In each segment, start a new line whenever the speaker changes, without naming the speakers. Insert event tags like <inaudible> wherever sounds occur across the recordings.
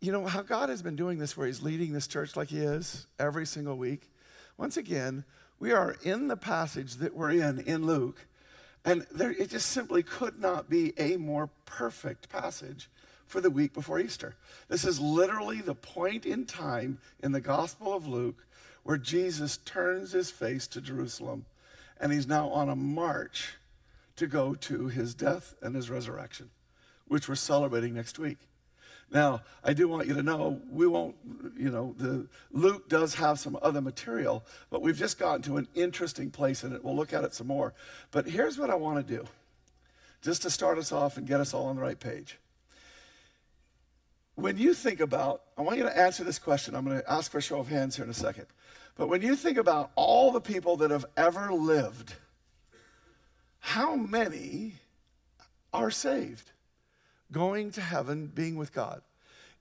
you know, how God has been doing this where He's leading this church like He is every single week. Once again, we are in the passage that we're in in Luke, and there, it just simply could not be a more perfect passage for the week before Easter. This is literally the point in time in the Gospel of Luke where Jesus turns his face to Jerusalem and he's now on a march to go to his death and his resurrection, which we're celebrating next week. Now, I do want you to know we won't, you know, the Luke does have some other material, but we've just gotten to an interesting place in it. We'll look at it some more. But here's what I want to do, just to start us off and get us all on the right page. When you think about, I want you to answer this question. I'm going to ask for a show of hands here in a second. But when you think about all the people that have ever lived, how many are saved? Going to heaven, being with God.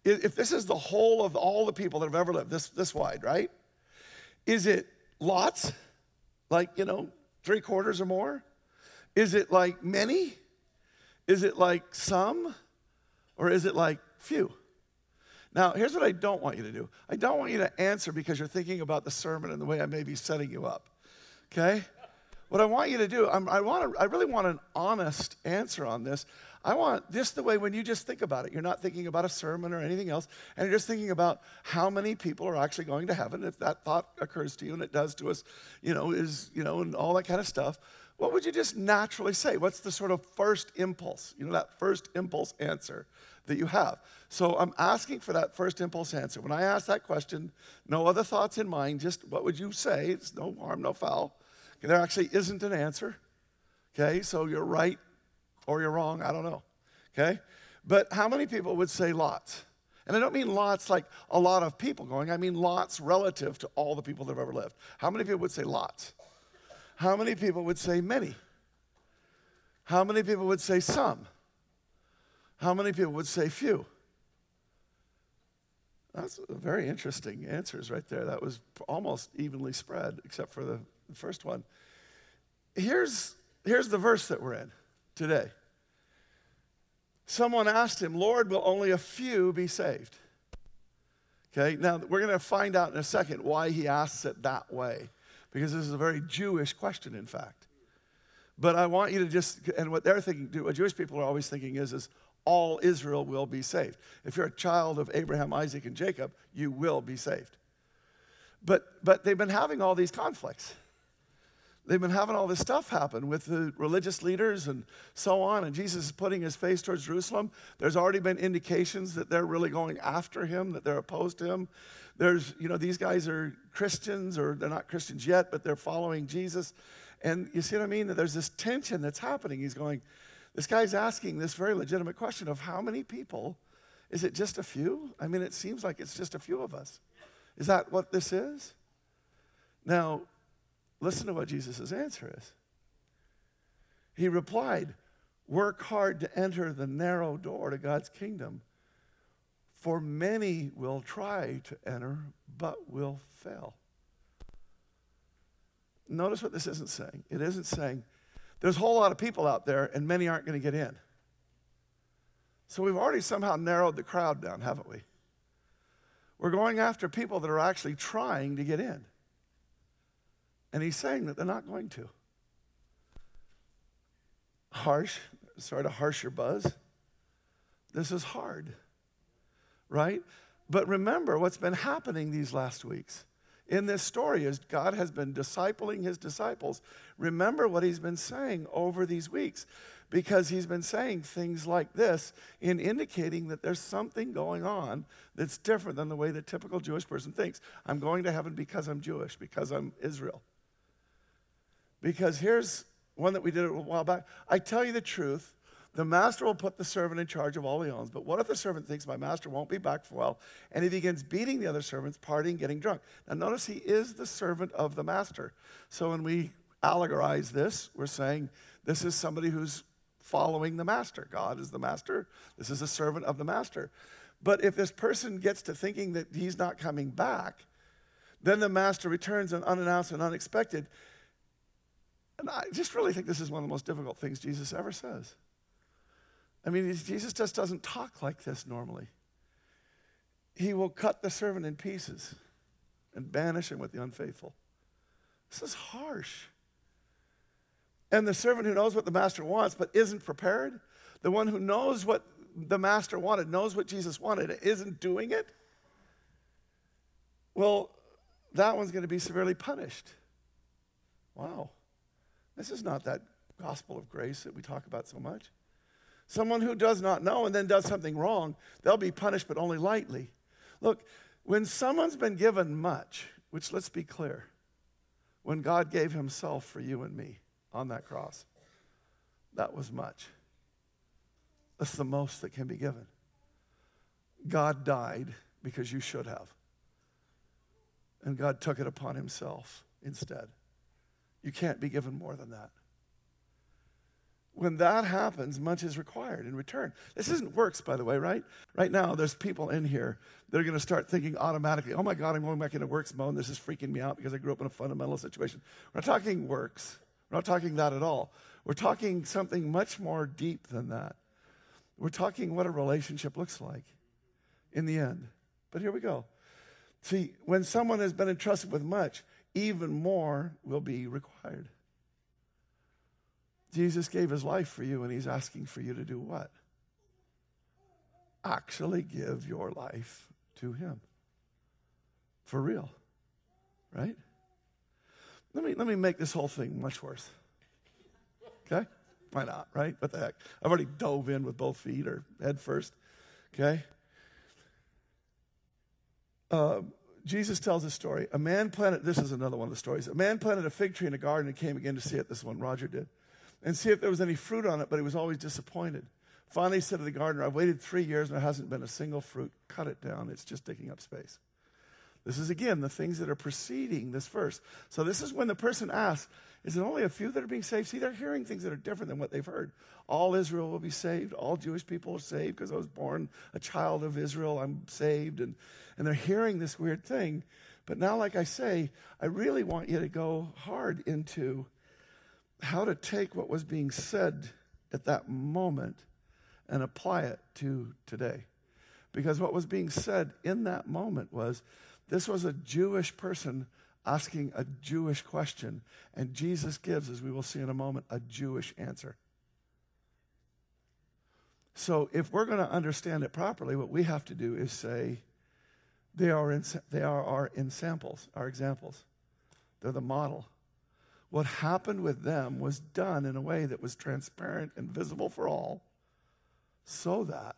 If this is the whole of all the people that have ever lived, this, this wide, right? Is it lots? Like, you know, three quarters or more? Is it like many? Is it like some? Or is it like few? Now, here's what I don't want you to do I don't want you to answer because you're thinking about the sermon and the way I may be setting you up. Okay? What I want you to do, I'm, i want to, I really want an honest answer on this. I want just the way when you just think about it, you're not thinking about a sermon or anything else, and you're just thinking about how many people are actually going to heaven. If that thought occurs to you, and it does to us, you know, is, you know, and all that kind of stuff, what would you just naturally say? What's the sort of first impulse, you know, that first impulse answer that you have? So I'm asking for that first impulse answer. When I ask that question, no other thoughts in mind, just what would you say? It's no harm, no foul. There actually isn't an answer. Okay, so you're right or you're wrong, I don't know. Okay? But how many people would say lots? And I don't mean lots like a lot of people going, I mean lots relative to all the people that have ever lived. How many people would say lots? How many people would say many? How many people would say some? How many people would say few? That's very interesting answers right there. That was almost evenly spread, except for the first one. Here's, here's the verse that we're in today. Someone asked him, Lord, will only a few be saved? Okay, now we're going to find out in a second why he asks it that way, because this is a very Jewish question, in fact. But I want you to just, and what they're thinking, what Jewish people are always thinking is, is all Israel will be saved. If you're a child of Abraham, Isaac, and Jacob, you will be saved. But, but they've been having all these conflicts. They've been having all this stuff happen with the religious leaders and so on, and Jesus is putting his face towards Jerusalem. There's already been indications that they're really going after him, that they're opposed to him. There's, you know, these guys are Christians, or they're not Christians yet, but they're following Jesus. And you see what I mean? That there's this tension that's happening. He's going, this guy's asking this very legitimate question of how many people? Is it just a few? I mean, it seems like it's just a few of us. Is that what this is? Now, listen to what Jesus' answer is. He replied, Work hard to enter the narrow door to God's kingdom, for many will try to enter but will fail. Notice what this isn't saying. It isn't saying, there's a whole lot of people out there, and many aren't going to get in. So we've already somehow narrowed the crowd down, haven't we? We're going after people that are actually trying to get in. And he's saying that they're not going to. Harsh, sorry to harsh your buzz. This is hard, right? But remember what's been happening these last weeks in this story is God has been discipling his disciples. Remember what he's been saying over these weeks because he's been saying things like this in indicating that there's something going on that's different than the way the typical Jewish person thinks. I'm going to heaven because I'm Jewish, because I'm Israel. Because here's one that we did a while back. I tell you the truth, the master will put the servant in charge of all he owns. But what if the servant thinks my master won't be back for a while and he begins beating the other servants, partying, getting drunk? Now, notice he is the servant of the master. So when we allegorize this, we're saying this is somebody who's following the master. God is the master, this is a servant of the master. But if this person gets to thinking that he's not coming back, then the master returns unannounced and unexpected. And I just really think this is one of the most difficult things Jesus ever says. I mean, Jesus just doesn't talk like this normally. he will cut the servant in pieces and banish him with the unfaithful. This is harsh. And the servant who knows what the master wants but isn't prepared, the one who knows what the master wanted, knows what Jesus wanted, and isn't doing it, well, that one's going to be severely punished. Wow. This is not that gospel of grace that we talk about so much. Someone who does not know and then does something wrong, they'll be punished, but only lightly. Look, when someone's been given much, which let's be clear, when God gave himself for you and me on that cross, that was much. That's the most that can be given. God died because you should have. And God took it upon himself instead. You can't be given more than that. When that happens, much is required in return. This isn't works, by the way, right? Right now, there's people in here that are going to start thinking automatically, oh my God, I'm going back into works mode. This is freaking me out because I grew up in a fundamental situation. We're not talking works. We're not talking that at all. We're talking something much more deep than that. We're talking what a relationship looks like in the end. But here we go. See, when someone has been entrusted with much, even more will be required. Jesus gave his life for you, and he's asking for you to do what? Actually give your life to him. For real. Right? Let me, let me make this whole thing much worse. Okay? Why not, right? What the heck? I've already dove in with both feet or head first. Okay? Uh, Jesus tells a story. A man planted, this is another one of the stories. A man planted a fig tree in a garden and came again to see it. This one Roger did and see if there was any fruit on it, but he was always disappointed. Finally, he said to the gardener, I've waited three years and there hasn't been a single fruit. Cut it down. It's just taking up space. This is again the things that are preceding this verse. So, this is when the person asks, Is it only a few that are being saved? See, they're hearing things that are different than what they've heard. All Israel will be saved. All Jewish people are saved because I was born a child of Israel. I'm saved. And, and they're hearing this weird thing. But now, like I say, I really want you to go hard into how to take what was being said at that moment and apply it to today. Because what was being said in that moment was this was a Jewish person asking a Jewish question, and Jesus gives, as we will see in a moment, a Jewish answer. So, if we're going to understand it properly, what we have to do is say, they are, in, they are our our examples. They're the model. What happened with them was done in a way that was transparent and visible for all, so that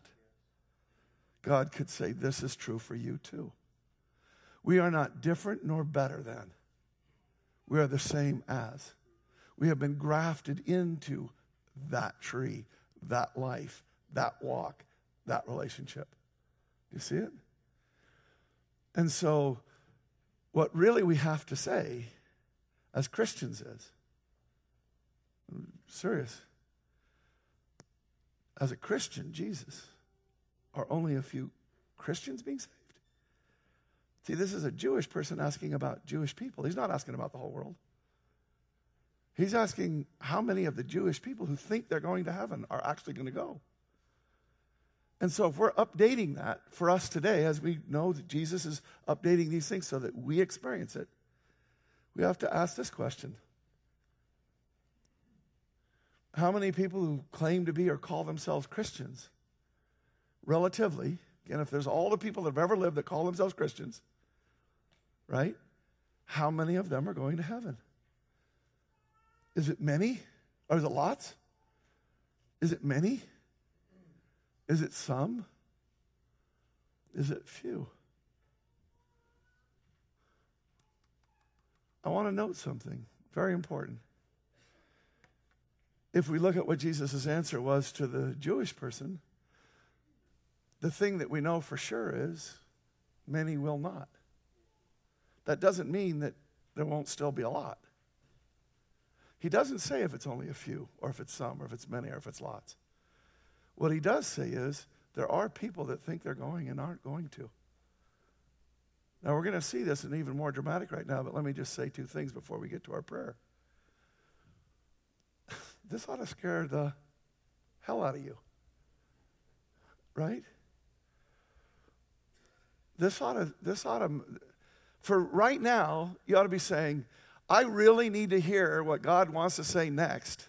God could say, This is true for you too. We are not different nor better than. We are the same as. We have been grafted into that tree, that life, that walk, that relationship. You see it? And so, what really we have to say as Christians is. I'm serious. As a Christian, Jesus, are only a few Christians being saved? See, this is a Jewish person asking about Jewish people. He's not asking about the whole world. He's asking how many of the Jewish people who think they're going to heaven are actually going to go. And so, if we're updating that for us today, as we know that Jesus is updating these things so that we experience it, we have to ask this question How many people who claim to be or call themselves Christians, relatively, again, if there's all the people that have ever lived that call themselves Christians, right? How many of them are going to heaven? Is it many? Or is it lots? Is it many? Is it some? Is it few? I want to note something very important. If we look at what Jesus' answer was to the Jewish person, the thing that we know for sure is many will not. That doesn't mean that there won't still be a lot. He doesn't say if it's only a few, or if it's some, or if it's many, or if it's lots. What he does say is there are people that think they're going and aren't going to. Now, we're going to see this in even more dramatic right now, but let me just say two things before we get to our prayer. <laughs> this ought to scare the hell out of you. Right? this ought to, this ought to, for right now, you ought to be saying, I really need to hear what God wants to say next.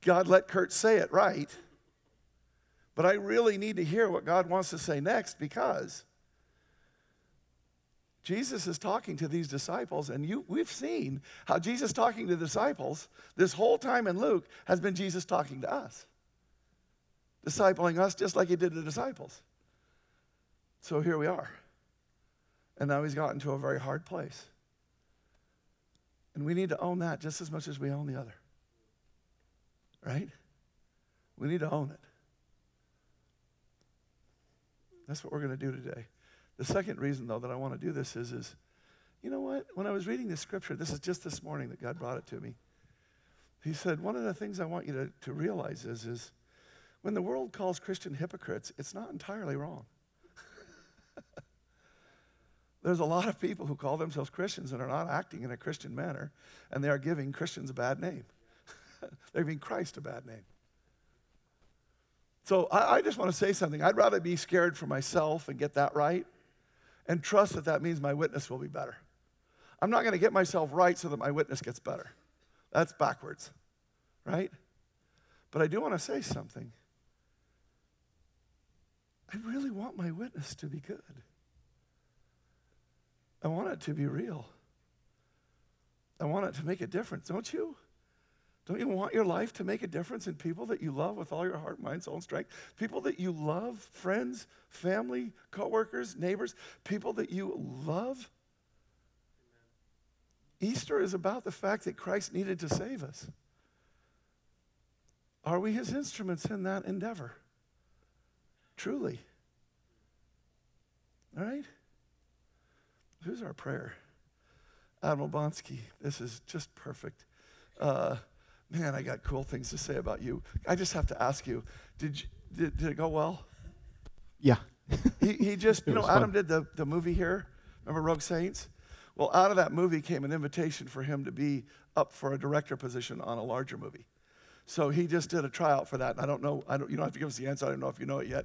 God let Kurt say it right. But I really need to hear what God wants to say next because Jesus is talking to these disciples, and you, we've seen how Jesus talking to the disciples this whole time in Luke has been Jesus talking to us, discipling us just like he did the disciples. So here we are. And now he's gotten to a very hard place. And we need to own that just as much as we own the other. Right? We need to own it. That's what we're going to do today. The second reason, though, that I want to do this is, is you know what? When I was reading this scripture, this is just this morning that God brought it to me. He said, one of the things I want you to, to realize is, is when the world calls Christian hypocrites, it's not entirely wrong. There's a lot of people who call themselves Christians and are not acting in a Christian manner, and they are giving Christians a bad name. <laughs> They're giving Christ a bad name. So I, I just want to say something. I'd rather be scared for myself and get that right and trust that that means my witness will be better. I'm not going to get myself right so that my witness gets better. That's backwards, right? But I do want to say something. I really want my witness to be good. I want it to be real. I want it to make a difference, don't you? Don't you want your life to make a difference in people that you love with all your heart, mind, soul, and strength? People that you love, friends, family, coworkers, neighbors, people that you love? Easter is about the fact that Christ needed to save us. Are we his instruments in that endeavor? Truly. All right? Who's our prayer? Admiral Bonsky, this is just perfect. Uh, man, I got cool things to say about you. I just have to ask you, did, you, did, did it go well?
Yeah.
he, he just, <laughs> you know, Adam fun. did the, the movie here. Remember Rogue Saints? Well, out of that movie came an invitation for him to be up for a director position on a larger movie. So he just did a tryout for that. And I don't know, I don't, you don't have to give us the answer. I don't know if you know it yet.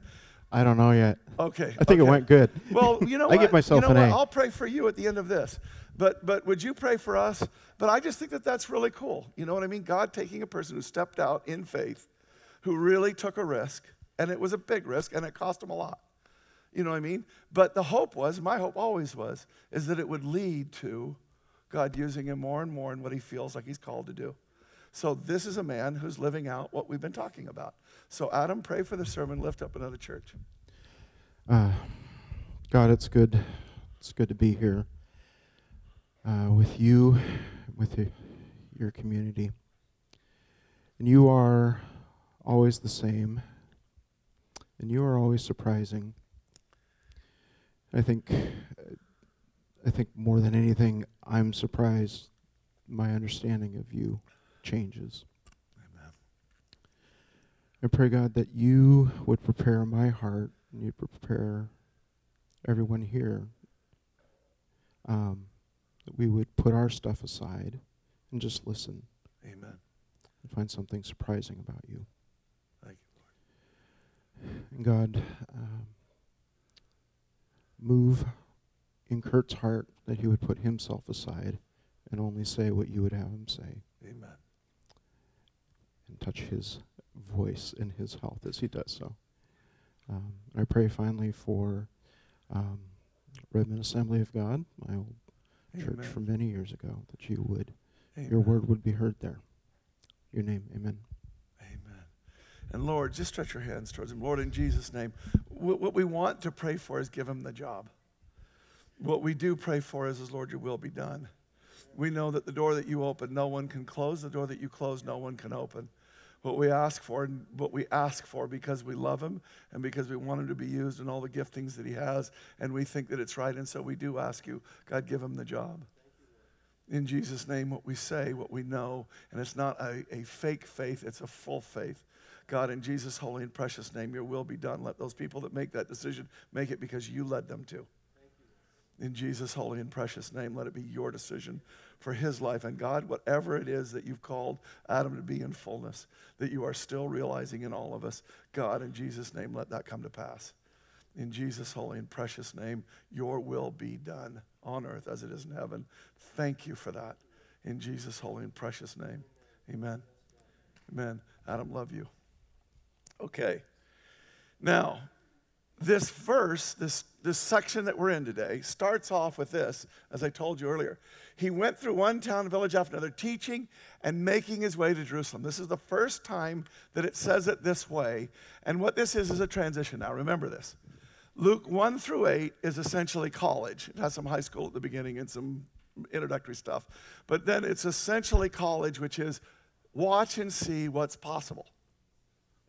I don't know yet.
Okay.
I think
okay.
it went good.
Well, <laughs> you know
I give myself
you know
an
what?
A.
I'll pray for you at the end of this. But, but would you pray for us? But I just think that that's really cool. You know what I mean? God taking a person who stepped out in faith, who really took a risk, and it was a big risk, and it cost him a lot. You know what I mean? But the hope was, my hope always was, is that it would lead to God using him more and more in what he feels like he's called to do. So this is a man who's living out what we've been talking about. So Adam, pray for the sermon, lift up another church.
Uh, God, it's good. It's good to be here uh, with you, with your community. And you are always the same, and you are always surprising. I think, I think more than anything, I'm surprised my understanding of you changes.
Amen.
I pray, God, that you would prepare my heart and you'd prepare everyone here. Um, that we would put our stuff aside and just listen.
Amen.
And find something surprising about you.
Thank you,
Lord. And God, um, move in Kurt's heart that he would put himself aside and only say what you would have him say.
Amen.
And touch his voice and his health as he does so. Um, I pray finally for um, Redmond Assembly of God, my old
Amen.
church from many years ago, that you would,
Amen.
your word would be heard there. Your name, amen.
Amen. And Lord, just stretch your hands towards him. Lord, in Jesus' name, what we want to pray for is give him the job. What we do pray for is, is Lord, your will be done. We know that the door that you open, no one can close. The door that you close, no one can open. What we ask for and what we ask for because we love him and because we want him to be used in all the giftings that he has and we think that it's right and so we do ask you god give him the job. In jesus name what we say what we know and it's not a, a fake faith it's a full faith. God in jesus holy and precious name your will be done. Let those people that make that decision make it because you led them to in Jesus' holy and precious name, let it be your decision for his life. And God, whatever it is that you've called Adam to be in fullness, that you are still realizing in all of us, God, in Jesus' name, let that come to pass. In Jesus' holy and precious name, your will be done on earth as it is in heaven. Thank you for that. In Jesus' holy and precious name. Amen. Amen. Adam, love you. Okay. Now, this verse, this, this section that we're in today, starts off with this, as I told you earlier. He went through one town and village after another, teaching and making his way to Jerusalem. This is the first time that it says it this way. And what this is is a transition. Now, remember this. Luke 1 through 8 is essentially college. It has some high school at the beginning and some introductory stuff. But then it's essentially college, which is watch and see what's possible.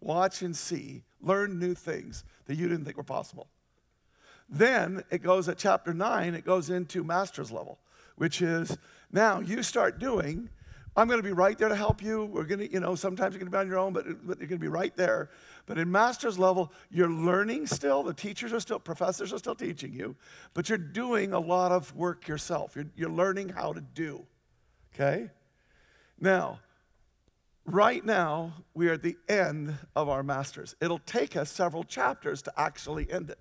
Watch and see, learn new things that you didn't think were possible. Then it goes at chapter 9, it goes into master's level, which is now you start doing I'm going to be right there to help you. We're going to, you know, sometimes you're going to be on your own, but, but you're going to be right there. But in master's level, you're learning still. The teachers are still, professors are still teaching you, but you're doing a lot of work yourself. You're, you're learning how to do. Okay? Now, right now, we are at the end of our master's. It'll take us several chapters to actually end it.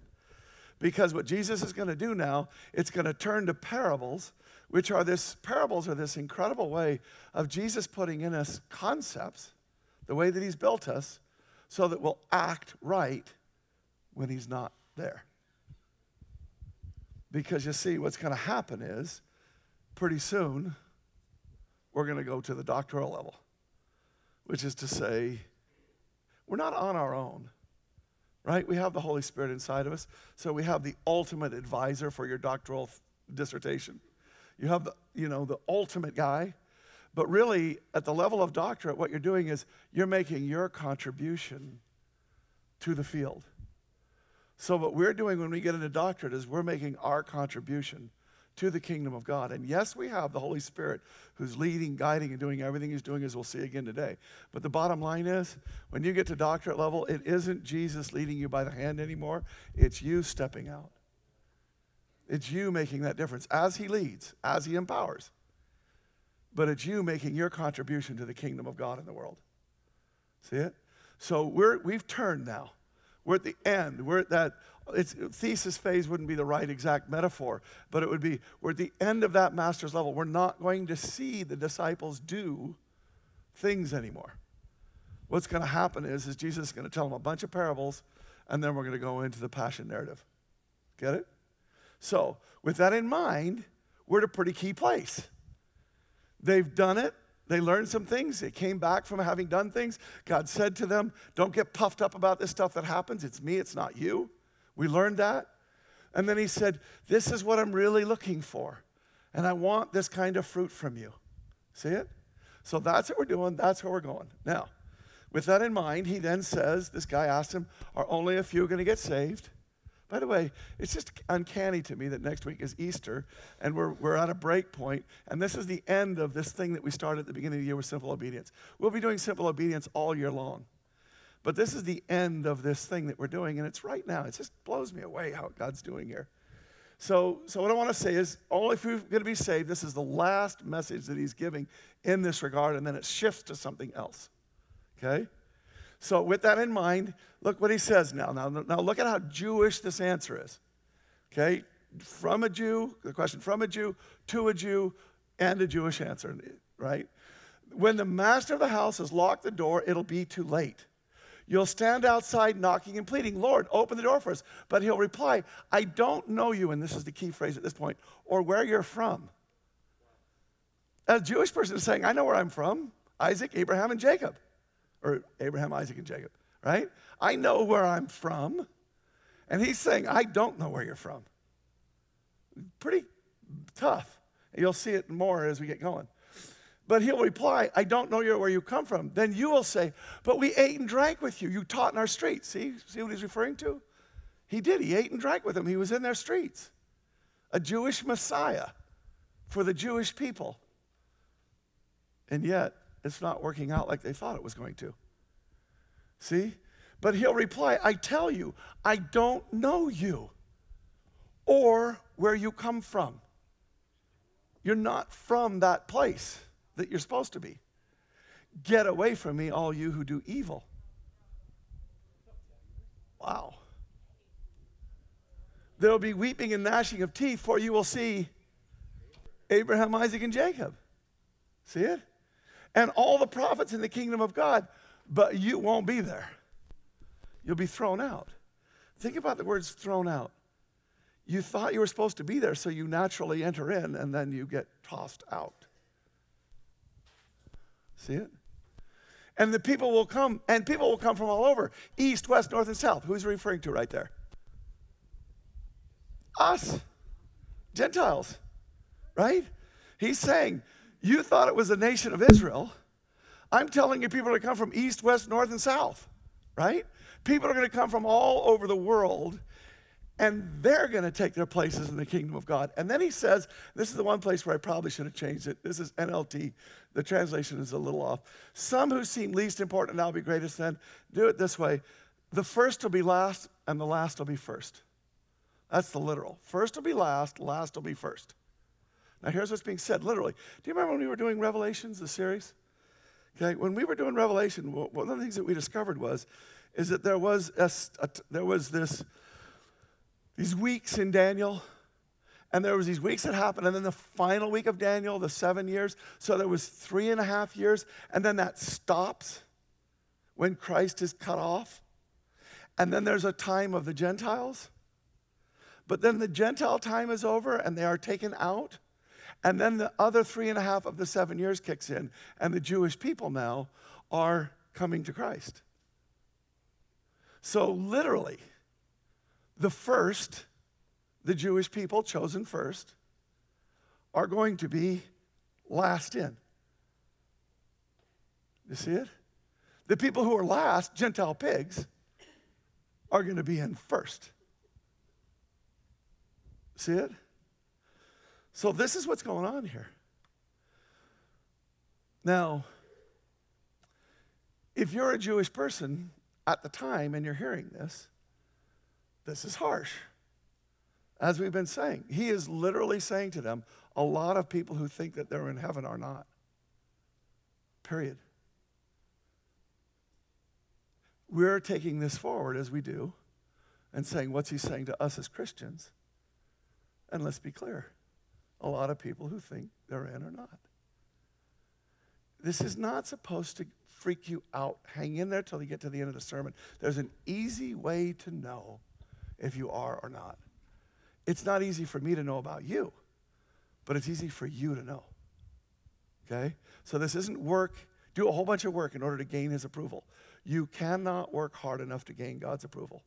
Because what Jesus is going to do now, it's going to turn to parables which are this parables are this incredible way of Jesus putting in us concepts, the way that he's built us, so that we'll act right when he's not there. Because you see, what's going to happen is pretty soon we're going to go to the doctoral level, which is to say, we're not on our own, right? We have the Holy Spirit inside of us, so we have the ultimate advisor for your doctoral dissertation. You have the, you know, the ultimate guy. But really, at the level of doctorate, what you're doing is you're making your contribution to the field. So, what we're doing when we get into doctorate is we're making our contribution to the kingdom of God. And yes, we have the Holy Spirit who's leading, guiding, and doing everything he's doing, as we'll see again today. But the bottom line is when you get to doctorate level, it isn't Jesus leading you by the hand anymore, it's you stepping out. It's you making that difference as He leads, as He empowers. But it's you making your contribution to the kingdom of God in the world. See it? So we're, we've turned now. We're at the end. We're at that it's, thesis phase wouldn't be the right exact metaphor, but it would be we're at the end of that master's level. We're not going to see the disciples do things anymore. What's going to happen is, is Jesus is going to tell them a bunch of parables, and then we're going to go into the passion narrative. Get it? So, with that in mind, we're at a pretty key place. They've done it. They learned some things. They came back from having done things. God said to them, Don't get puffed up about this stuff that happens. It's me, it's not you. We learned that. And then he said, This is what I'm really looking for. And I want this kind of fruit from you. See it? So that's what we're doing. That's where we're going. Now, with that in mind, he then says, This guy asked him, Are only a few going to get saved? By the way, it's just uncanny to me that next week is Easter and we're, we're at a break point, and this is the end of this thing that we started at the beginning of the year with simple obedience. We'll be doing simple obedience all year long. But this is the end of this thing that we're doing, and it's right now. It just blows me away how God's doing here. So, so what I want to say is, all if you're going to be saved, this is the last message that he's giving in this regard, and then it shifts to something else. Okay? So, with that in mind, look what he says now. Now, now look at how Jewish this answer is. Okay? From a Jew, the question from a Jew, to a Jew, and a Jewish answer, right? When the master of the house has locked the door, it'll be too late. You'll stand outside knocking and pleading, Lord, open the door for us. But he'll reply, I don't know you, and this is the key phrase at this point, or where you're from. A Jewish person is saying, I know where I'm from Isaac, Abraham, and Jacob or Abraham, Isaac, and Jacob, right? I know where I'm from. And he's saying, I don't know where you're from. Pretty tough. You'll see it more as we get going. But he'll reply, I don't know where you come from. Then you will say, But we ate and drank with you. You taught in our streets. See, see what he's referring to? He did. He ate and drank with them. He was in their streets. A Jewish Messiah for the Jewish people. And yet, it's not working out like they thought it was going to. See? But he'll reply, I tell you, I don't know you or where you come from. You're not from that place that you're supposed to be. Get away from me, all you who do evil. Wow. There will be weeping and gnashing of teeth, for you will see Abraham, Isaac, and Jacob. See it? And all the prophets in the kingdom of God, but you won't be there. You'll be thrown out. Think about the words thrown out. You thought you were supposed to be there, so you naturally enter in and then you get tossed out. See it? And the people will come, and people will come from all over east, west, north, and south. Who's referring to right there? Us, Gentiles, right? He's saying, You thought it was the nation of Israel. I'm telling you, people are going to come from east, west, north, and south, right? People are going to come from all over the world and they're going to take their places in the kingdom of God. And then he says, this is the one place where I probably should have changed it. This is NLT. The translation is a little off. Some who seem least important now will be greatest then. Do it this way the first will be last, and the last will be first. That's the literal. First will be last, last will be first. Now, here's what's being said literally. Do you remember when we were doing Revelations, the series? Okay, when we were doing Revelation, one of the things that we discovered was, is that there was, a, a, there was this these weeks in Daniel, and there was these weeks that happened, and then the final week of Daniel, the seven years. So there was three and a half years, and then that stops when Christ is cut off. And then there's a time of the Gentiles. But then the Gentile time is over and they are taken out. And then the other three and a half of the seven years kicks in, and the Jewish people now are coming to Christ. So, literally, the first, the Jewish people chosen first, are going to be last in. You see it? The people who are last, Gentile pigs, are going to be in first. See it? So, this is what's going on here. Now, if you're a Jewish person at the time and you're hearing this, this is harsh. As we've been saying, he is literally saying to them, a lot of people who think that they're in heaven are not. Period. We're taking this forward as we do and saying, what's he saying to us as Christians? And let's be clear a lot of people who think they're in or not. This is not supposed to freak you out. Hang in there till you get to the end of the sermon. There's an easy way to know if you are or not. It's not easy for me to know about you, but it's easy for you to know. Okay? So this isn't work, do a whole bunch of work in order to gain his approval. You cannot work hard enough to gain God's approval.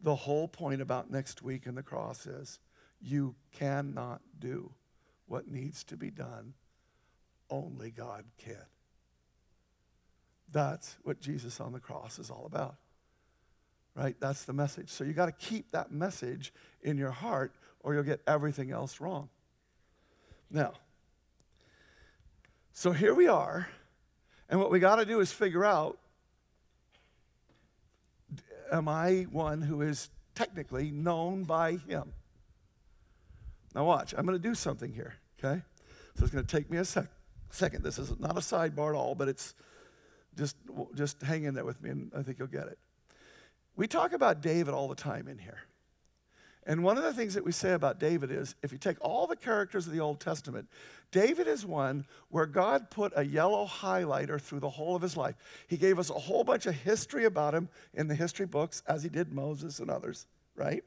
The whole point about next week in the cross is you cannot do what needs to be done. Only God can. That's what Jesus on the cross is all about right? That's the message. So you got to keep that message in your heart or you'll get everything else wrong. Now, so here we are, and what we got to do is figure out am I one who is technically known by him? Now, watch, I'm going to do something here, okay? So it's going to take me a sec- second. This is not a sidebar at all, but it's just, just hang in there with me, and I think you'll get it. We talk about David all the time in here. And one of the things that we say about David is if you take all the characters of the Old Testament, David is one where God put a yellow highlighter through the whole of his life. He gave us a whole bunch of history about him in the history books, as he did Moses and others, right?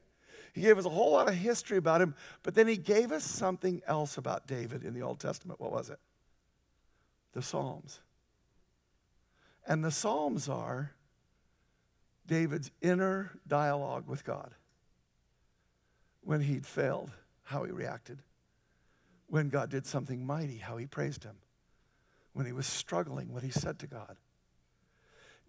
He gave us a whole lot of history about him, but then he gave us something else about David in the Old Testament. What was it? The Psalms. And the Psalms are David's inner dialogue with God. When he'd failed, how he reacted. When God did something mighty, how he praised him. When he was struggling, what he said to God.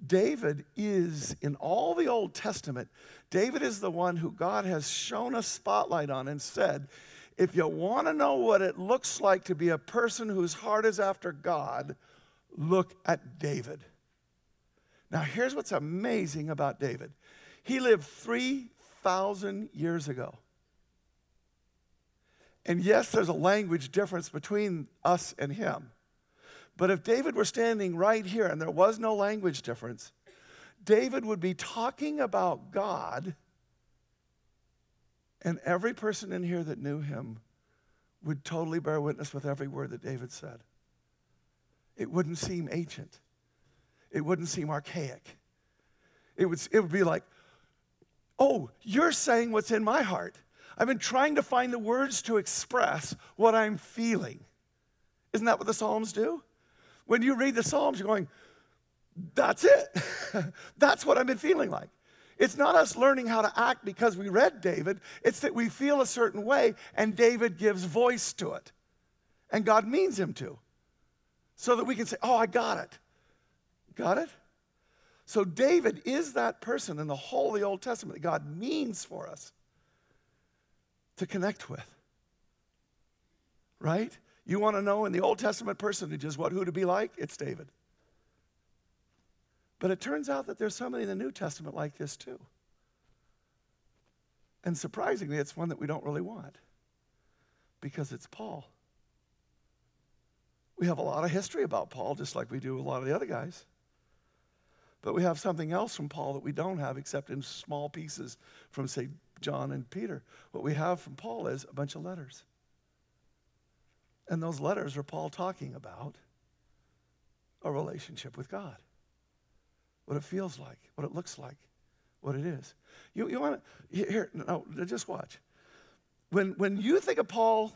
David is, in all the Old Testament, David is the one who God has shown a spotlight on and said, if you want to know what it looks like to be a person whose heart is after God, look at David. Now, here's what's amazing about David he lived 3,000 years ago. And yes, there's a language difference between us and him. But if David were standing right here and there was no language difference, David would be talking about God And every person in here that knew him would totally bear witness with every word that David said. It wouldn't seem ancient, it wouldn't seem archaic. It would, it would be like, oh, you're saying what's in my heart. I've been trying to find the words to express what I'm feeling. Isn't that what the Psalms do? When you read the Psalms, you're going, that's it. <laughs> that's what I've been feeling like. It's not us learning how to act because we read David, it's that we feel a certain way and David gives voice to it. And God means him to. So that we can say, oh, I got it. Got it? So David is that person in the whole of the Old Testament that God means for us to connect with. Right? You want to know in the Old Testament personages what who to be like? It's David. But it turns out that there's somebody in the New Testament like this too. And surprisingly, it's one that we don't really want because it's Paul. We have a lot of history about Paul, just like we do a lot of the other guys. But we have something else from Paul that we don't have, except in small pieces from, say, John and Peter. What we have from Paul is a bunch of letters. And those letters are Paul talking about a relationship with God what it feels like, what it looks like, what it is. You, you want to, here, no, just watch. When, when you think of Paul,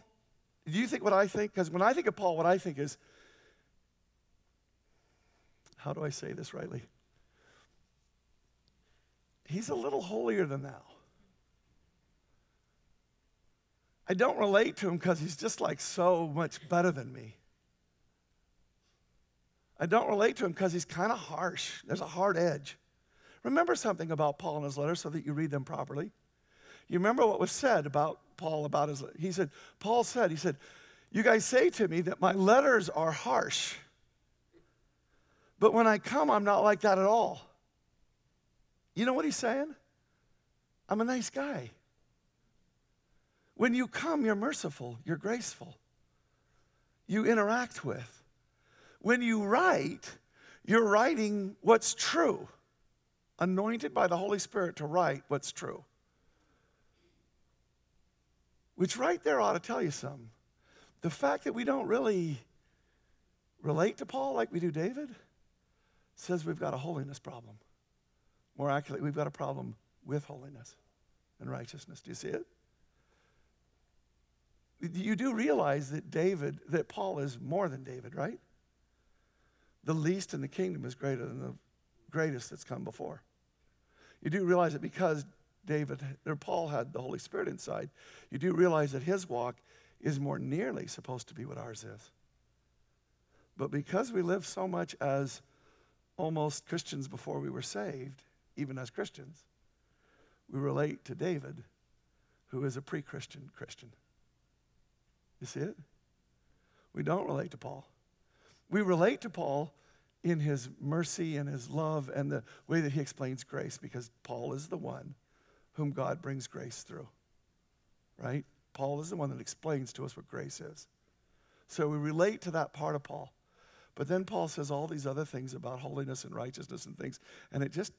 do you think what I think? Because when I think of Paul, what I think is, how do I say this rightly? He's a little holier than thou. I don't relate to him because he's just like so much better than me. I don't relate to him because he's kind of harsh. There's a hard edge. Remember something about Paul in his letters so that you read them properly. You remember what was said about Paul about his he said Paul said he said you guys say to me that my letters are harsh. But when I come I'm not like that at all. You know what he's saying? I'm a nice guy. When you come you're merciful, you're graceful. You interact with when you write, you're writing what's true, anointed by the Holy Spirit to write what's true. Which right there ought to tell you something. The fact that we don't really relate to Paul like we do David says we've got a holiness problem. More accurately, we've got a problem with holiness and righteousness. Do you see it? You do realize that David, that Paul is more than David, right? the least in the kingdom is greater than the greatest that's come before. You do realize that because David or Paul had the Holy Spirit inside, you do realize that his walk is more nearly supposed to be what ours is. But because we live so much as almost Christians before we were saved, even as Christians, we relate to David, who is a pre Christian Christian. You see it? We don't relate to Paul. We relate to Paul in his mercy and his love and the way that he explains grace because Paul is the one whom God brings grace through. Right? Paul is the one that explains to us what grace is. So we relate to that part of Paul. But then Paul says all these other things about holiness and righteousness and things, and it just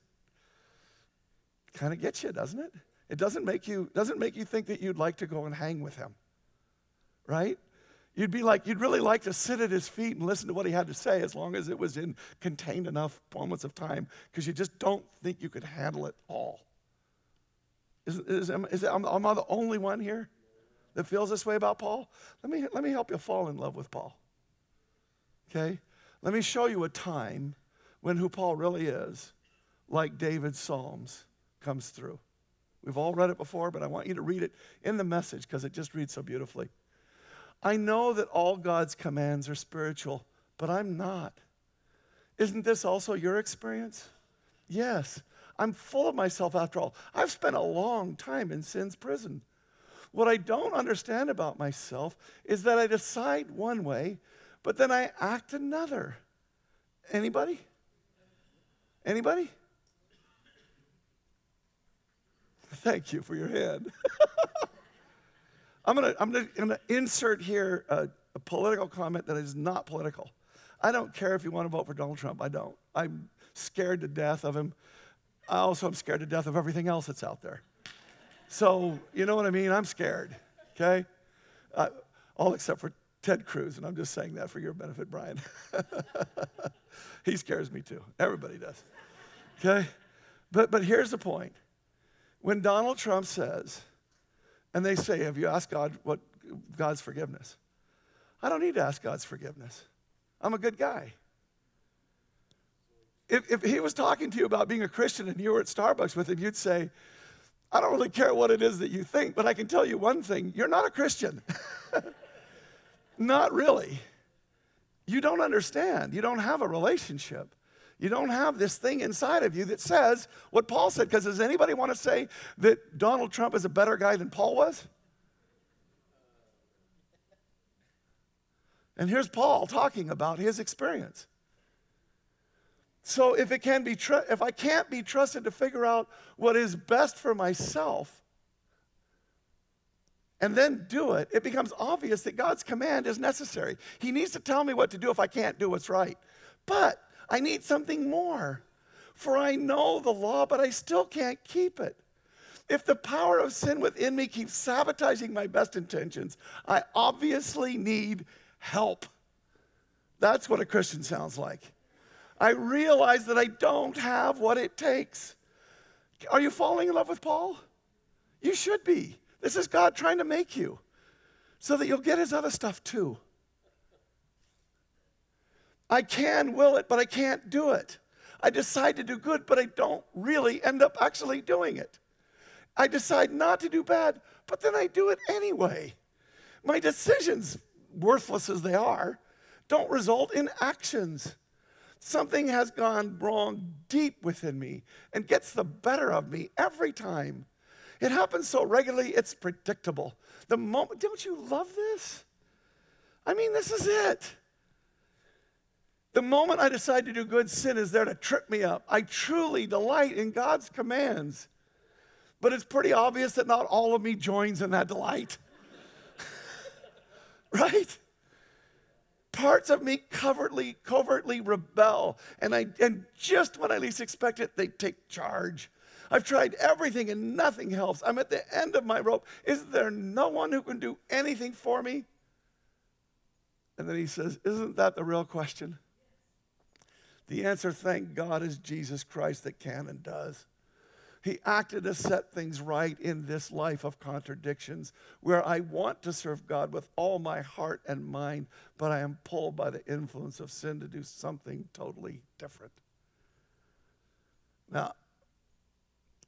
kind of gets you, doesn't it? It doesn't make you doesn't make you think that you'd like to go and hang with him. Right? You'd be like, you'd really like to sit at his feet and listen to what he had to say as long as it was in contained enough moments of time, because you just don't think you could handle it all. Is, is, is, am, am I the only one here that feels this way about Paul? Let me, let me help you fall in love with Paul. Okay? Let me show you a time when who Paul really is, like David's Psalms, comes through. We've all read it before, but I want you to read it in the message because it just reads so beautifully. I know that all God's commands are spiritual, but I'm not. Isn't this also your experience? Yes. I'm full of myself after all. I've spent a long time in sin's prison. What I don't understand about myself is that I decide one way, but then I act another. Anybody? Anybody? Thank you for your hand. <laughs> I'm going to I'm gonna, I'm gonna insert here a, a political comment that is not political. I don't care if you want to vote for Donald Trump. I don't. I'm scared to death of him. I also am scared to death of everything else that's out there. So, you know what I mean? I'm scared, okay? Uh, all except for Ted Cruz, and I'm just saying that for your benefit, Brian. <laughs> he scares me too. Everybody does, okay? But, but here's the point. When Donald Trump says, and they say, Have you asked God what God's forgiveness? I don't need to ask God's forgiveness. I'm a good guy. If, if he was talking to you about being a Christian and you were at Starbucks with him, you'd say, I don't really care what it is that you think, but I can tell you one thing you're not a Christian. <laughs> not really. You don't understand. You don't have a relationship. You don't have this thing inside of you that says what Paul said. Because does anybody want to say that Donald Trump is a better guy than Paul was? And here's Paul talking about his experience. So if it can be tr- if I can't be trusted to figure out what is best for myself and then do it, it becomes obvious that God's command is necessary. He needs to tell me what to do if I can't do what's right. But I need something more. For I know the law, but I still can't keep it. If the power of sin within me keeps sabotaging my best intentions, I obviously need help. That's what a Christian sounds like. I realize that I don't have what it takes. Are you falling in love with Paul? You should be. This is God trying to make you so that you'll get his other stuff too. I can will it, but I can't do it. I decide to do good, but I don't really end up actually doing it. I decide not to do bad, but then I do it anyway. My decisions, worthless as they are, don't result in actions. Something has gone wrong deep within me and gets the better of me every time. It happens so regularly, it's predictable. The moment, don't you love this? I mean, this is it. The moment I decide to do good, sin is there to trip me up. I truly delight in God's commands. But it's pretty obvious that not all of me joins in that delight. <laughs> right? Parts of me covertly, covertly rebel, and, I, and just when I least expect it, they take charge. I've tried everything and nothing helps. I'm at the end of my rope. Is there no one who can do anything for me? And then he says, Isn't that the real question? The answer, thank God, is Jesus Christ that can and does. He acted to set things right in this life of contradictions where I want to serve God with all my heart and mind, but I am pulled by the influence of sin to do something totally different. Now,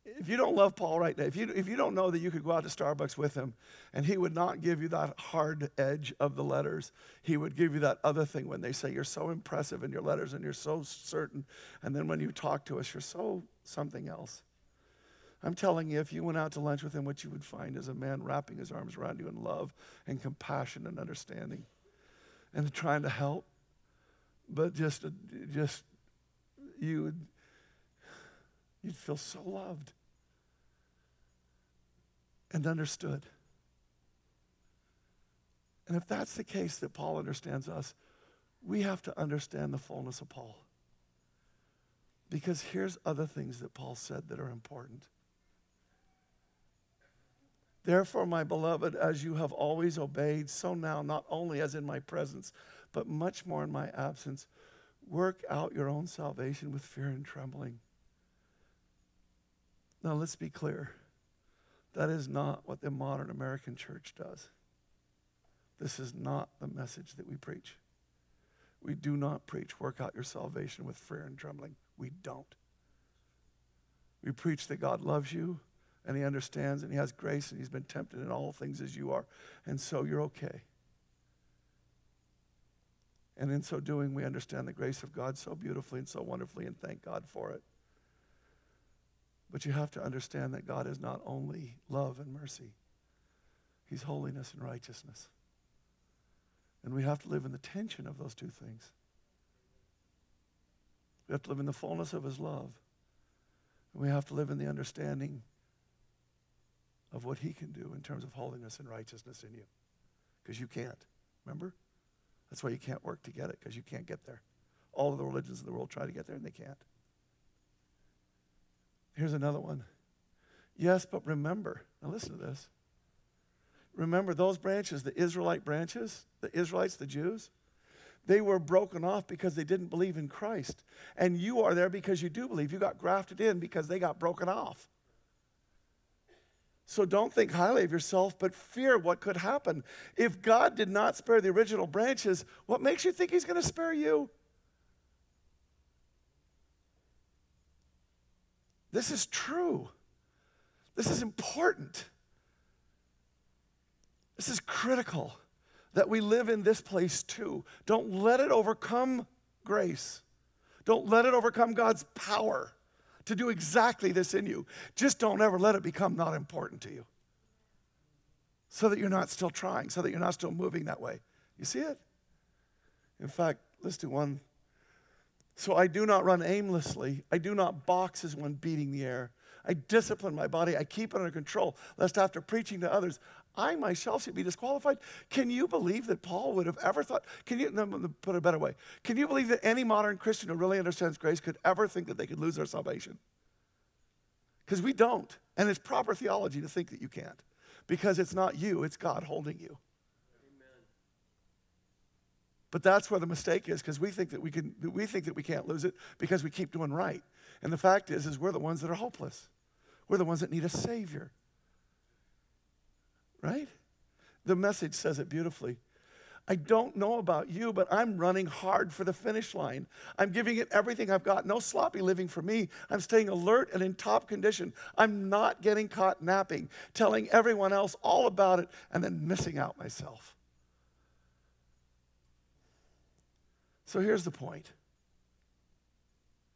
if you don't love Paul right now, if you, if you don't know that you could go out to Starbucks with him and he would not give you that hard edge of the letters, he would give you that other thing when they say, You're so impressive in your letters and you're so certain. And then when you talk to us, you're so something else. I'm telling you, if you went out to lunch with him, what you would find is a man wrapping his arms around you in love and compassion and understanding and trying to help. But just, just, you would You'd feel so loved and understood. And if that's the case that Paul understands us, we have to understand the fullness of Paul. Because here's other things that Paul said that are important. Therefore, my beloved, as you have always obeyed, so now, not only as in my presence, but much more in my absence, work out your own salvation with fear and trembling. Now, let's be clear. That is not what the modern American church does. This is not the message that we preach. We do not preach, work out your salvation with fear and trembling. We don't. We preach that God loves you and He understands and He has grace and He's been tempted in all things as you are. And so you're okay. And in so doing, we understand the grace of God so beautifully and so wonderfully and thank God for it. But you have to understand that God is not only love and mercy, He's holiness and righteousness. And we have to live in the tension of those two things. We have to live in the fullness of His love. And we have to live in the understanding of what He can do in terms of holiness and righteousness in you. Because you can't. Remember? That's why you can't work to get it, because you can't get there. All of the religions in the world try to get there, and they can't. Here's another one. Yes, but remember, now listen to this. Remember those branches, the Israelite branches, the Israelites, the Jews, they were broken off because they didn't believe in Christ. And you are there because you do believe. You got grafted in because they got broken off. So don't think highly of yourself, but fear what could happen. If God did not spare the original branches, what makes you think He's going to spare you? This is true. This is important. This is critical that we live in this place too. Don't let it overcome grace. Don't let it overcome God's power to do exactly this in you. Just don't ever let it become not important to you. So that you're not still trying, so that you're not still moving that way. You see it? In fact, let's do one. So I do not run aimlessly. I do not box as one beating the air. I discipline my body. I keep it under control, lest after preaching to others, I myself should be disqualified. Can you believe that Paul would have ever thought? Can you put it a better way? Can you believe that any modern Christian who really understands grace could ever think that they could lose their salvation? Because we don't. And it's proper theology to think that you can't. Because it's not you, it's God holding you. But that's where the mistake is because we think that we can we think that we can't lose it because we keep doing right. And the fact is is we're the ones that are hopeless. We're the ones that need a savior. Right? The message says it beautifully. I don't know about you, but I'm running hard for the finish line. I'm giving it everything I've got. No sloppy living for me. I'm staying alert and in top condition. I'm not getting caught napping, telling everyone else all about it, and then missing out myself. So here's the point.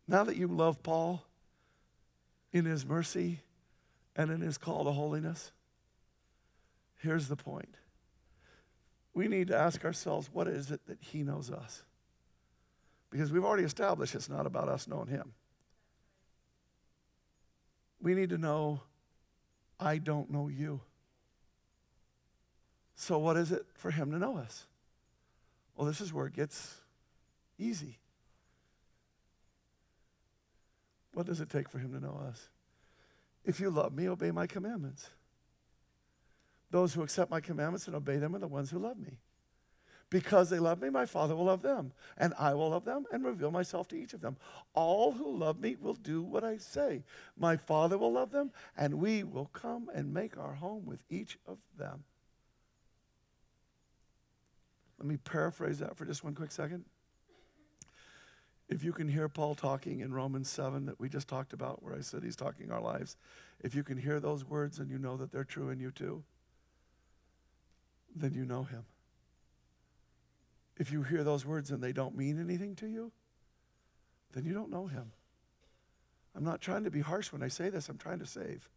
Now that you love Paul in his mercy and in his call to holiness, here's the point we need to ask ourselves what is it that he knows us? Because we've already established it's not about us knowing him. We need to know, I don't know you. So, what is it for him to know us? Well, this is where it gets easy. What does it take for him to know us? If you love me, obey my commandments. Those who accept my commandments and obey them are the ones who love me. Because they love me, my Father will love them, and I will love them and reveal myself to each of them. All who love me will do what I say. My Father will love them, and we will come and make our home with each of them. Let me paraphrase that for just one quick second. If you can hear Paul talking in Romans 7 that we just talked about, where I said he's talking our lives, if you can hear those words and you know that they're true in you too, then you know him. If you hear those words and they don't mean anything to you, then you don't know him. I'm not trying to be harsh when I say this, I'm trying to save.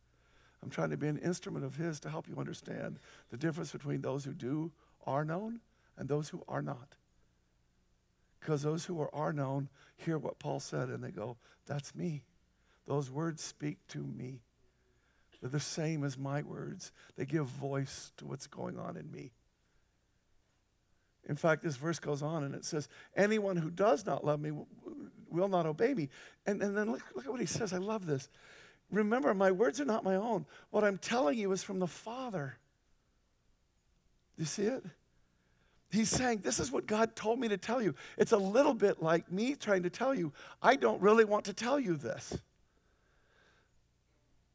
I'm trying to be an instrument of his to help you understand the difference between those who do are known and those who are not. Because those who are, are known hear what Paul said and they go, That's me. Those words speak to me. They're the same as my words. They give voice to what's going on in me. In fact, this verse goes on and it says, Anyone who does not love me will not obey me. And, and then look, look at what he says. I love this. Remember, my words are not my own. What I'm telling you is from the Father. Do you see it? He's saying, This is what God told me to tell you. It's a little bit like me trying to tell you, I don't really want to tell you this.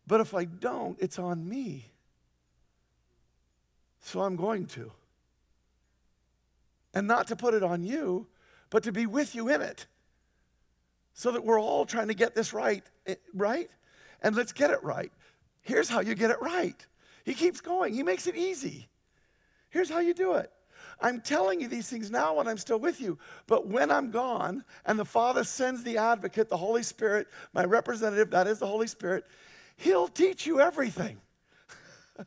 But if I don't, it's on me. So I'm going to. And not to put it on you, but to be with you in it. So that we're all trying to get this right, eh, right? And let's get it right. Here's how you get it right. He keeps going, he makes it easy. Here's how you do it. I'm telling you these things now when I'm still with you. But when I'm gone and the Father sends the advocate, the Holy Spirit, my representative, that is the Holy Spirit, He'll teach you everything. <laughs>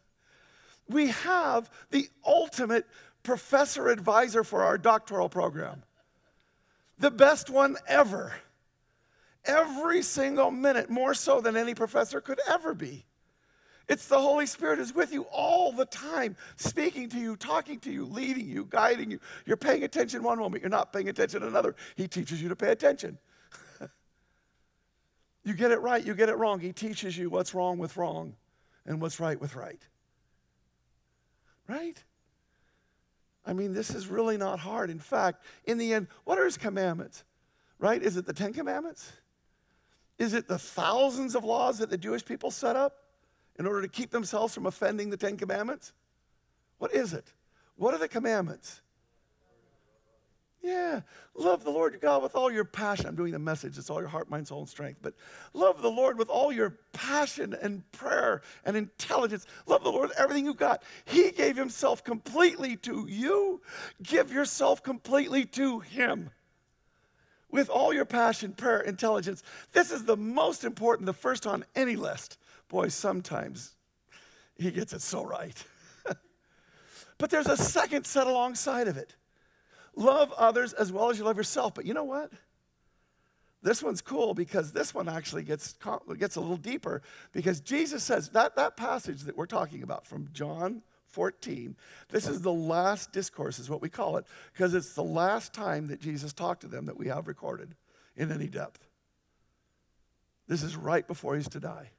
we have the ultimate professor advisor for our doctoral program, the best one ever. Every single minute, more so than any professor could ever be. It's the Holy Spirit is with you all the time, speaking to you, talking to you, leading you, guiding you. You're paying attention one moment, you're not paying attention another. He teaches you to pay attention. <laughs> You get it right, you get it wrong. He teaches you what's wrong with wrong. and what's right with right. Right? I mean, this is really not hard. In fact, in the end, what are his commandments? Right? Is it the Ten Commandments? Is it the thousands of laws that the Jewish people set up in order to keep themselves from offending the Ten Commandments? What is it? What are the commandments? Yeah, love the Lord your God with all your passion. I'm doing the message, it's all your heart, mind, soul, and strength. But love the Lord with all your passion and prayer and intelligence. Love the Lord with everything you've got. He gave Himself completely to you. Give yourself completely to Him with all your passion, prayer, intelligence. This is the most important, the first on any list. Boy, sometimes He gets it so right. <laughs> but there's a second set alongside of it. Love others as well as you love yourself. But you know what? This one's cool because this one actually gets, gets a little deeper because Jesus says that, that passage that we're talking about from John 14, this is the last discourse, is what we call it, because it's the last time that Jesus talked to them that we have recorded in any depth. This is right before he's to die.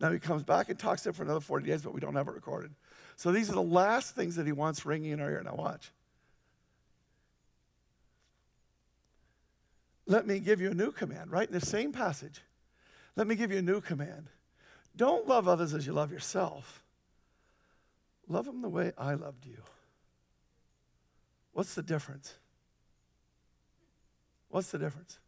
Now he comes back and talks to them for another 40 days, but we don't have it recorded. So these are the last things that he wants ringing in our ear. Now watch. Let me give you a new command, right? In the same passage. Let me give you a new command. Don't love others as you love yourself. Love them the way I loved you. What's the difference? What's the difference?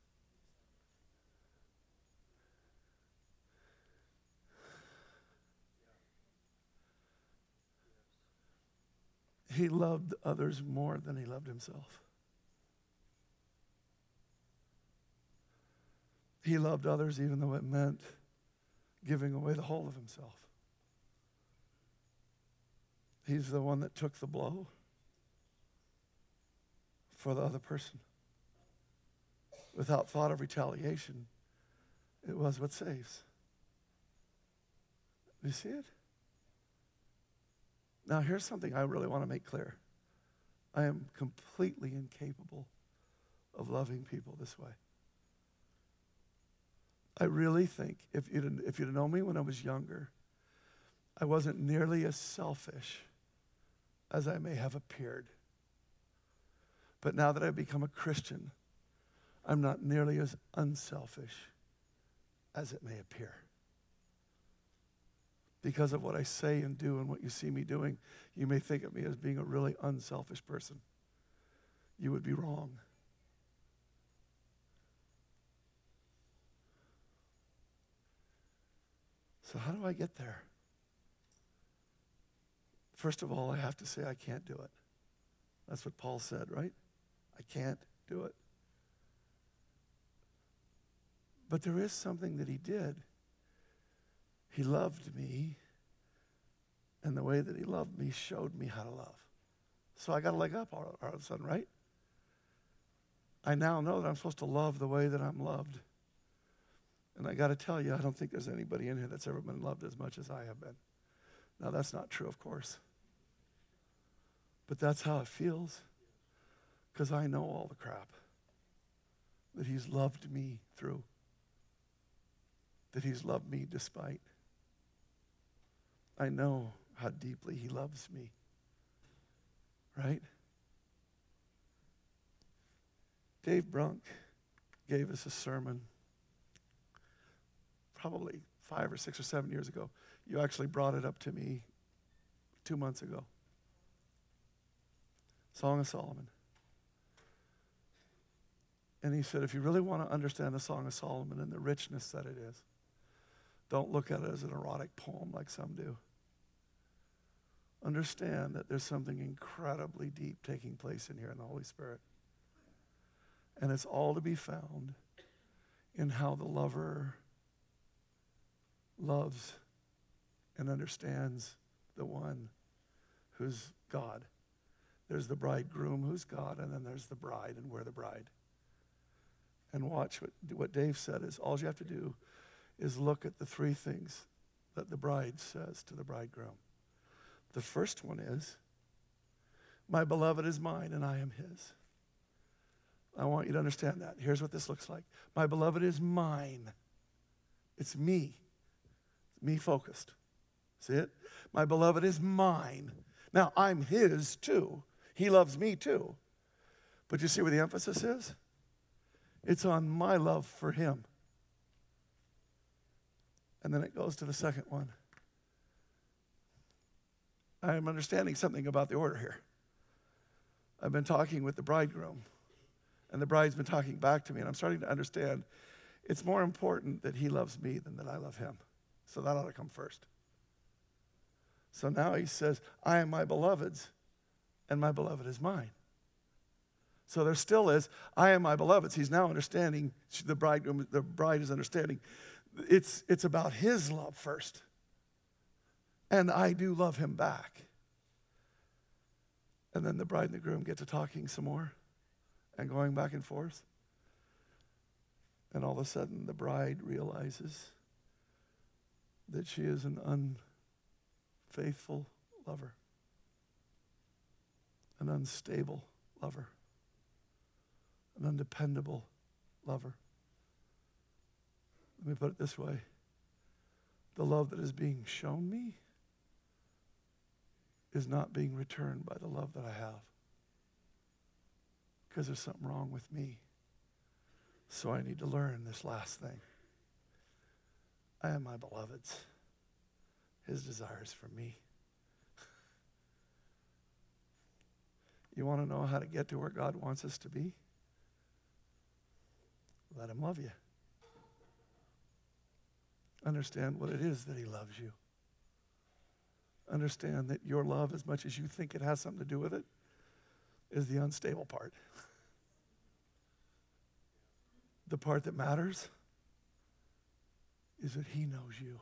He loved others more than he loved himself. He loved others even though it meant giving away the whole of himself. He's the one that took the blow for the other person. Without thought of retaliation, it was what saves. You see it? Now, here's something I really want to make clear I am completely incapable of loving people this way. I really think if you'd, if you'd known me when I was younger, I wasn't nearly as selfish as I may have appeared. But now that I've become a Christian, I'm not nearly as unselfish as it may appear. Because of what I say and do and what you see me doing, you may think of me as being a really unselfish person. You would be wrong. So, how do I get there? First of all, I have to say I can't do it. That's what Paul said, right? I can't do it. But there is something that he did. He loved me, and the way that he loved me showed me how to love. So I got a leg up all, all of a sudden, right? I now know that I'm supposed to love the way that I'm loved. And I got to tell you, I don't think there's anybody in here that's ever been loved as much as I have been. Now, that's not true, of course. But that's how it feels because I know all the crap that He's loved me through, that He's loved me despite. I know how deeply He loves me, right? Dave Brunk gave us a sermon probably five or six or seven years ago. You actually brought it up to me two months ago. Song of Solomon. And he said, if you really want to understand the Song of Solomon and the richness that it is, don't look at it as an erotic poem like some do. Understand that there's something incredibly deep taking place in here in the Holy Spirit. And it's all to be found in how the lover loves and understands the one who's God. There's the bridegroom who's God, and then there's the bride, and we're the bride. And watch what, what Dave said is all you have to do is look at the three things that the bride says to the bridegroom. The first one is, My beloved is mine, and I am his. I want you to understand that. Here's what this looks like My beloved is mine, it's me it's me focused. See it? My beloved is mine. Now, I'm his too. He loves me too. But you see where the emphasis is? It's on my love for him. And then it goes to the second one. I am understanding something about the order here. I've been talking with the bridegroom, and the bride's been talking back to me, and I'm starting to understand it's more important that he loves me than that I love him. So that ought to come first. So now he says, I am my beloved's, and my beloved is mine. So there still is, I am my beloved's. He's now understanding, the bridegroom, the bride is understanding, it's, it's about his love first. And I do love him back. And then the bride and the groom get to talking some more and going back and forth. And all of a sudden, the bride realizes that she is an unfaithful lover, an unstable lover, an undependable lover. Let me put it this way the love that is being shown me is not being returned by the love that I have because there's something wrong with me. So I need to learn this last thing. I am my beloved's, his desires for me. <laughs> You want to know how to get to where God wants us to be? Let him love you. Understand what it is that he loves you. Understand that your love, as much as you think it has something to do with it, is the unstable part. The part that matters is that He knows you.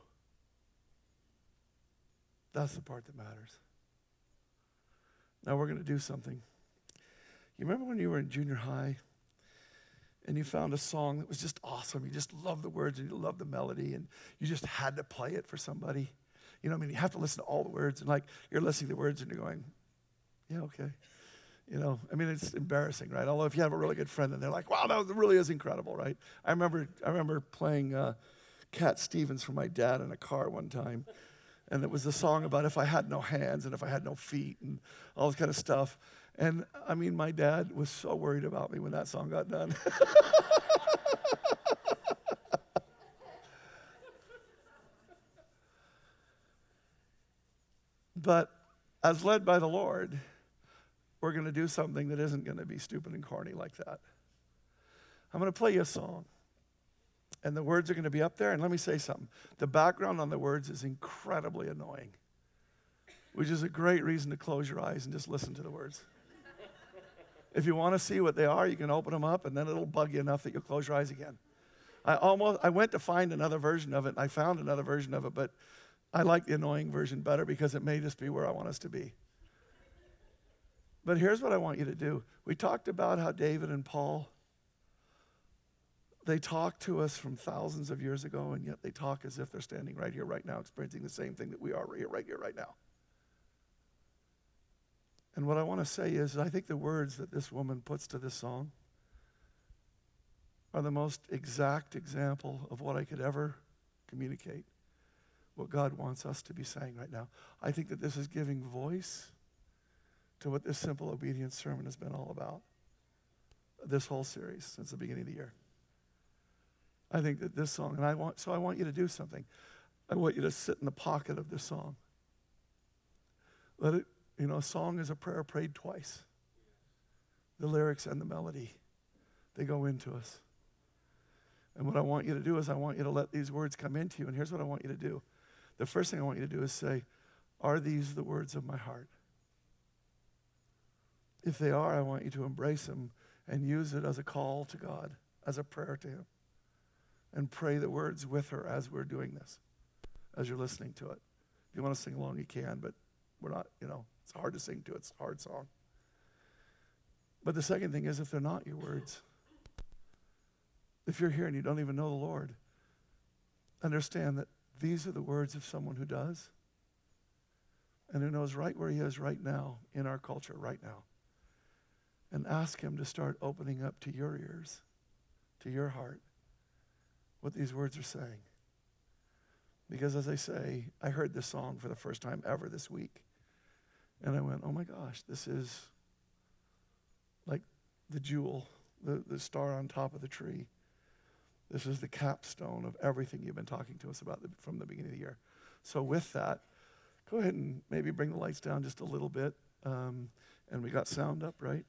That's the part that matters. Now we're going to do something. You remember when you were in junior high and you found a song that was just awesome? You just loved the words and you loved the melody and you just had to play it for somebody. You know, I mean, you have to listen to all the words and like you're listening to the words and you're going, yeah, okay. You know, I mean, it's embarrassing, right? Although if you have a really good friend and they're like, wow, that really is incredible, right? I remember, I remember playing uh, Cat Stevens for my dad in a car one time. And it was a song about if I had no hands and if I had no feet and all this kind of stuff. And I mean, my dad was so worried about me when that song got done. <laughs> but as led by the Lord, we're going to do something that isn't going to be stupid and corny like that. I'm going to play you a song. And the words are going to be up there. And let me say something the background on the words is incredibly annoying, which is a great reason to close your eyes and just listen to the words. if you want to see what they are, you can open them up, and then it'll bug you enough that you'll close your eyes again. I almost I went to find another version of it. I found another version of it, but I like the annoying version better because it may just be where I want us to be. But here's what I want you to do. We talked about how David and Paul they talk to us from thousands of years ago, and yet they talk as if they're standing right here, right now, experiencing the same thing that we are right here, right here, right now. And what I want to say is, I think the words that this woman puts to this song are the most exact example of what I could ever communicate, what God wants us to be saying right now. I think that this is giving voice to what this simple obedience sermon has been all about this whole series since the beginning of the year. I think that this song, and I want, so I want you to do something. I want you to sit in the pocket of this song. Let it, you know, a song is a prayer prayed twice. The lyrics and the melody, they go into us. And what I want you to do is I want you to let these words come into you. And here's what I want you to do. The first thing I want you to do is say, Are these the words of my heart? If they are, I want you to embrace them and use it as a call to God, as a prayer to Him. And pray the words with her as we're doing this, as you're listening to it. If you want to sing along, you can, but we're not, you know, it's hard to sing to. It's a hard song. But the second thing is if they're not your words, if you're here and you don't even know the Lord, understand that these are the words of someone who does and who knows right where he is right now in our culture right now. And ask him to start opening up to your ears, to your heart, what these words are saying. Because as I say, I heard this song for the first time ever this week. And I went, oh my gosh, this is like the jewel, the, the star on top of the tree. This is the capstone of everything you've been talking to us about the, from the beginning of the year. So, with that, go ahead and maybe bring the lights down just a little bit. Um, and we got sound up, right?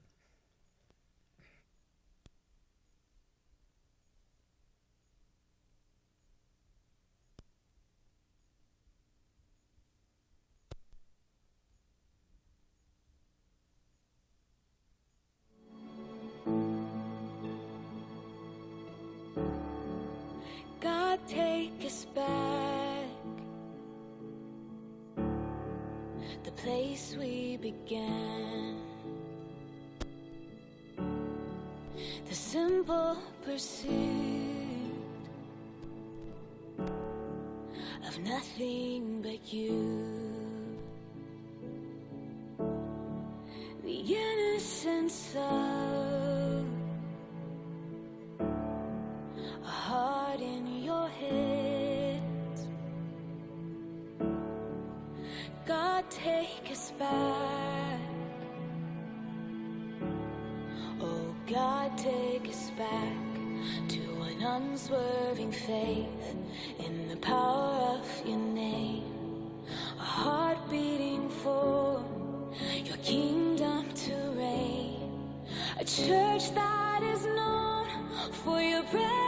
A church that is known for your presence.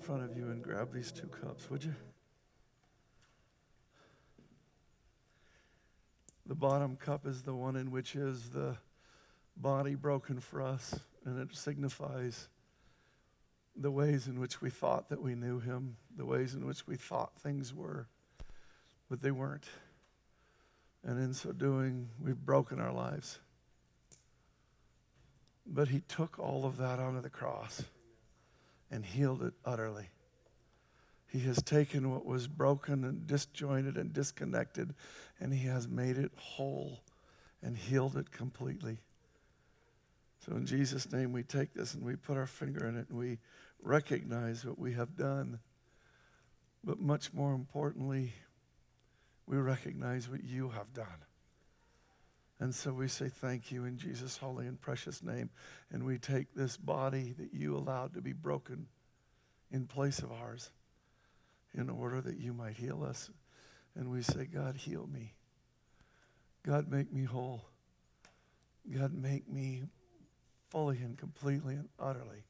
In front of you and grab these two cups, would you? The bottom cup is the one in which is the body broken for us, and it signifies the ways in which we thought that we knew him, the ways in which we thought things were, but they weren't. And in so doing, we've broken our lives. But he took all of that onto the cross and healed it utterly. He has taken what was broken and disjointed and disconnected, and He has made it whole and healed it completely. So, in Jesus' name, we take this and we put our finger in it and we recognize what we have done. But much more importantly, we recognize what you have done. And so we say thank you in Jesus' holy and precious name. And we take this body that you allowed to be broken in place of ours in order that you might heal us. And we say, God, heal me. God, make me whole. God, make me fully and completely and utterly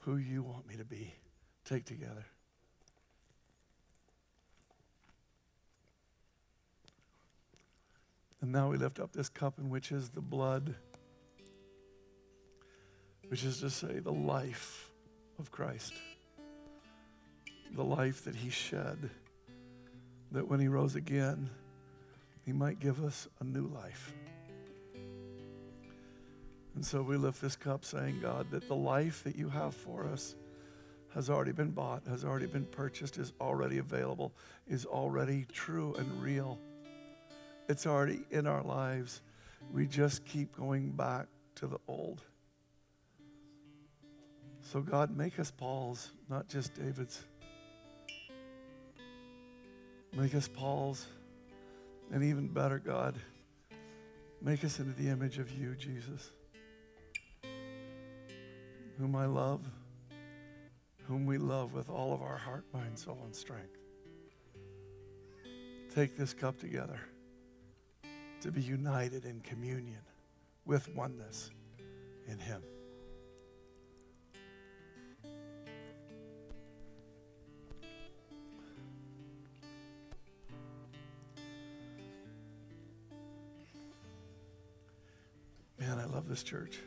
who you want me to be. Take together. And now we lift up this cup in which is the blood, which is to say, the life of Christ the life that he shed, that when he rose again, he might give us a new life. And so we lift this cup saying, God, that the life that you have for us has already been bought, has already been purchased, is already available, is already true and real. It's already in our lives. We just keep going back to the old. So, God, make us Paul's, not just David's. Make us Paul's. And even better, God, make us into the image of you, Jesus, whom I love, whom we love with all of our heart, mind, soul, and strength. Take this cup together to be united in communion with oneness in Him. Man, I love this church.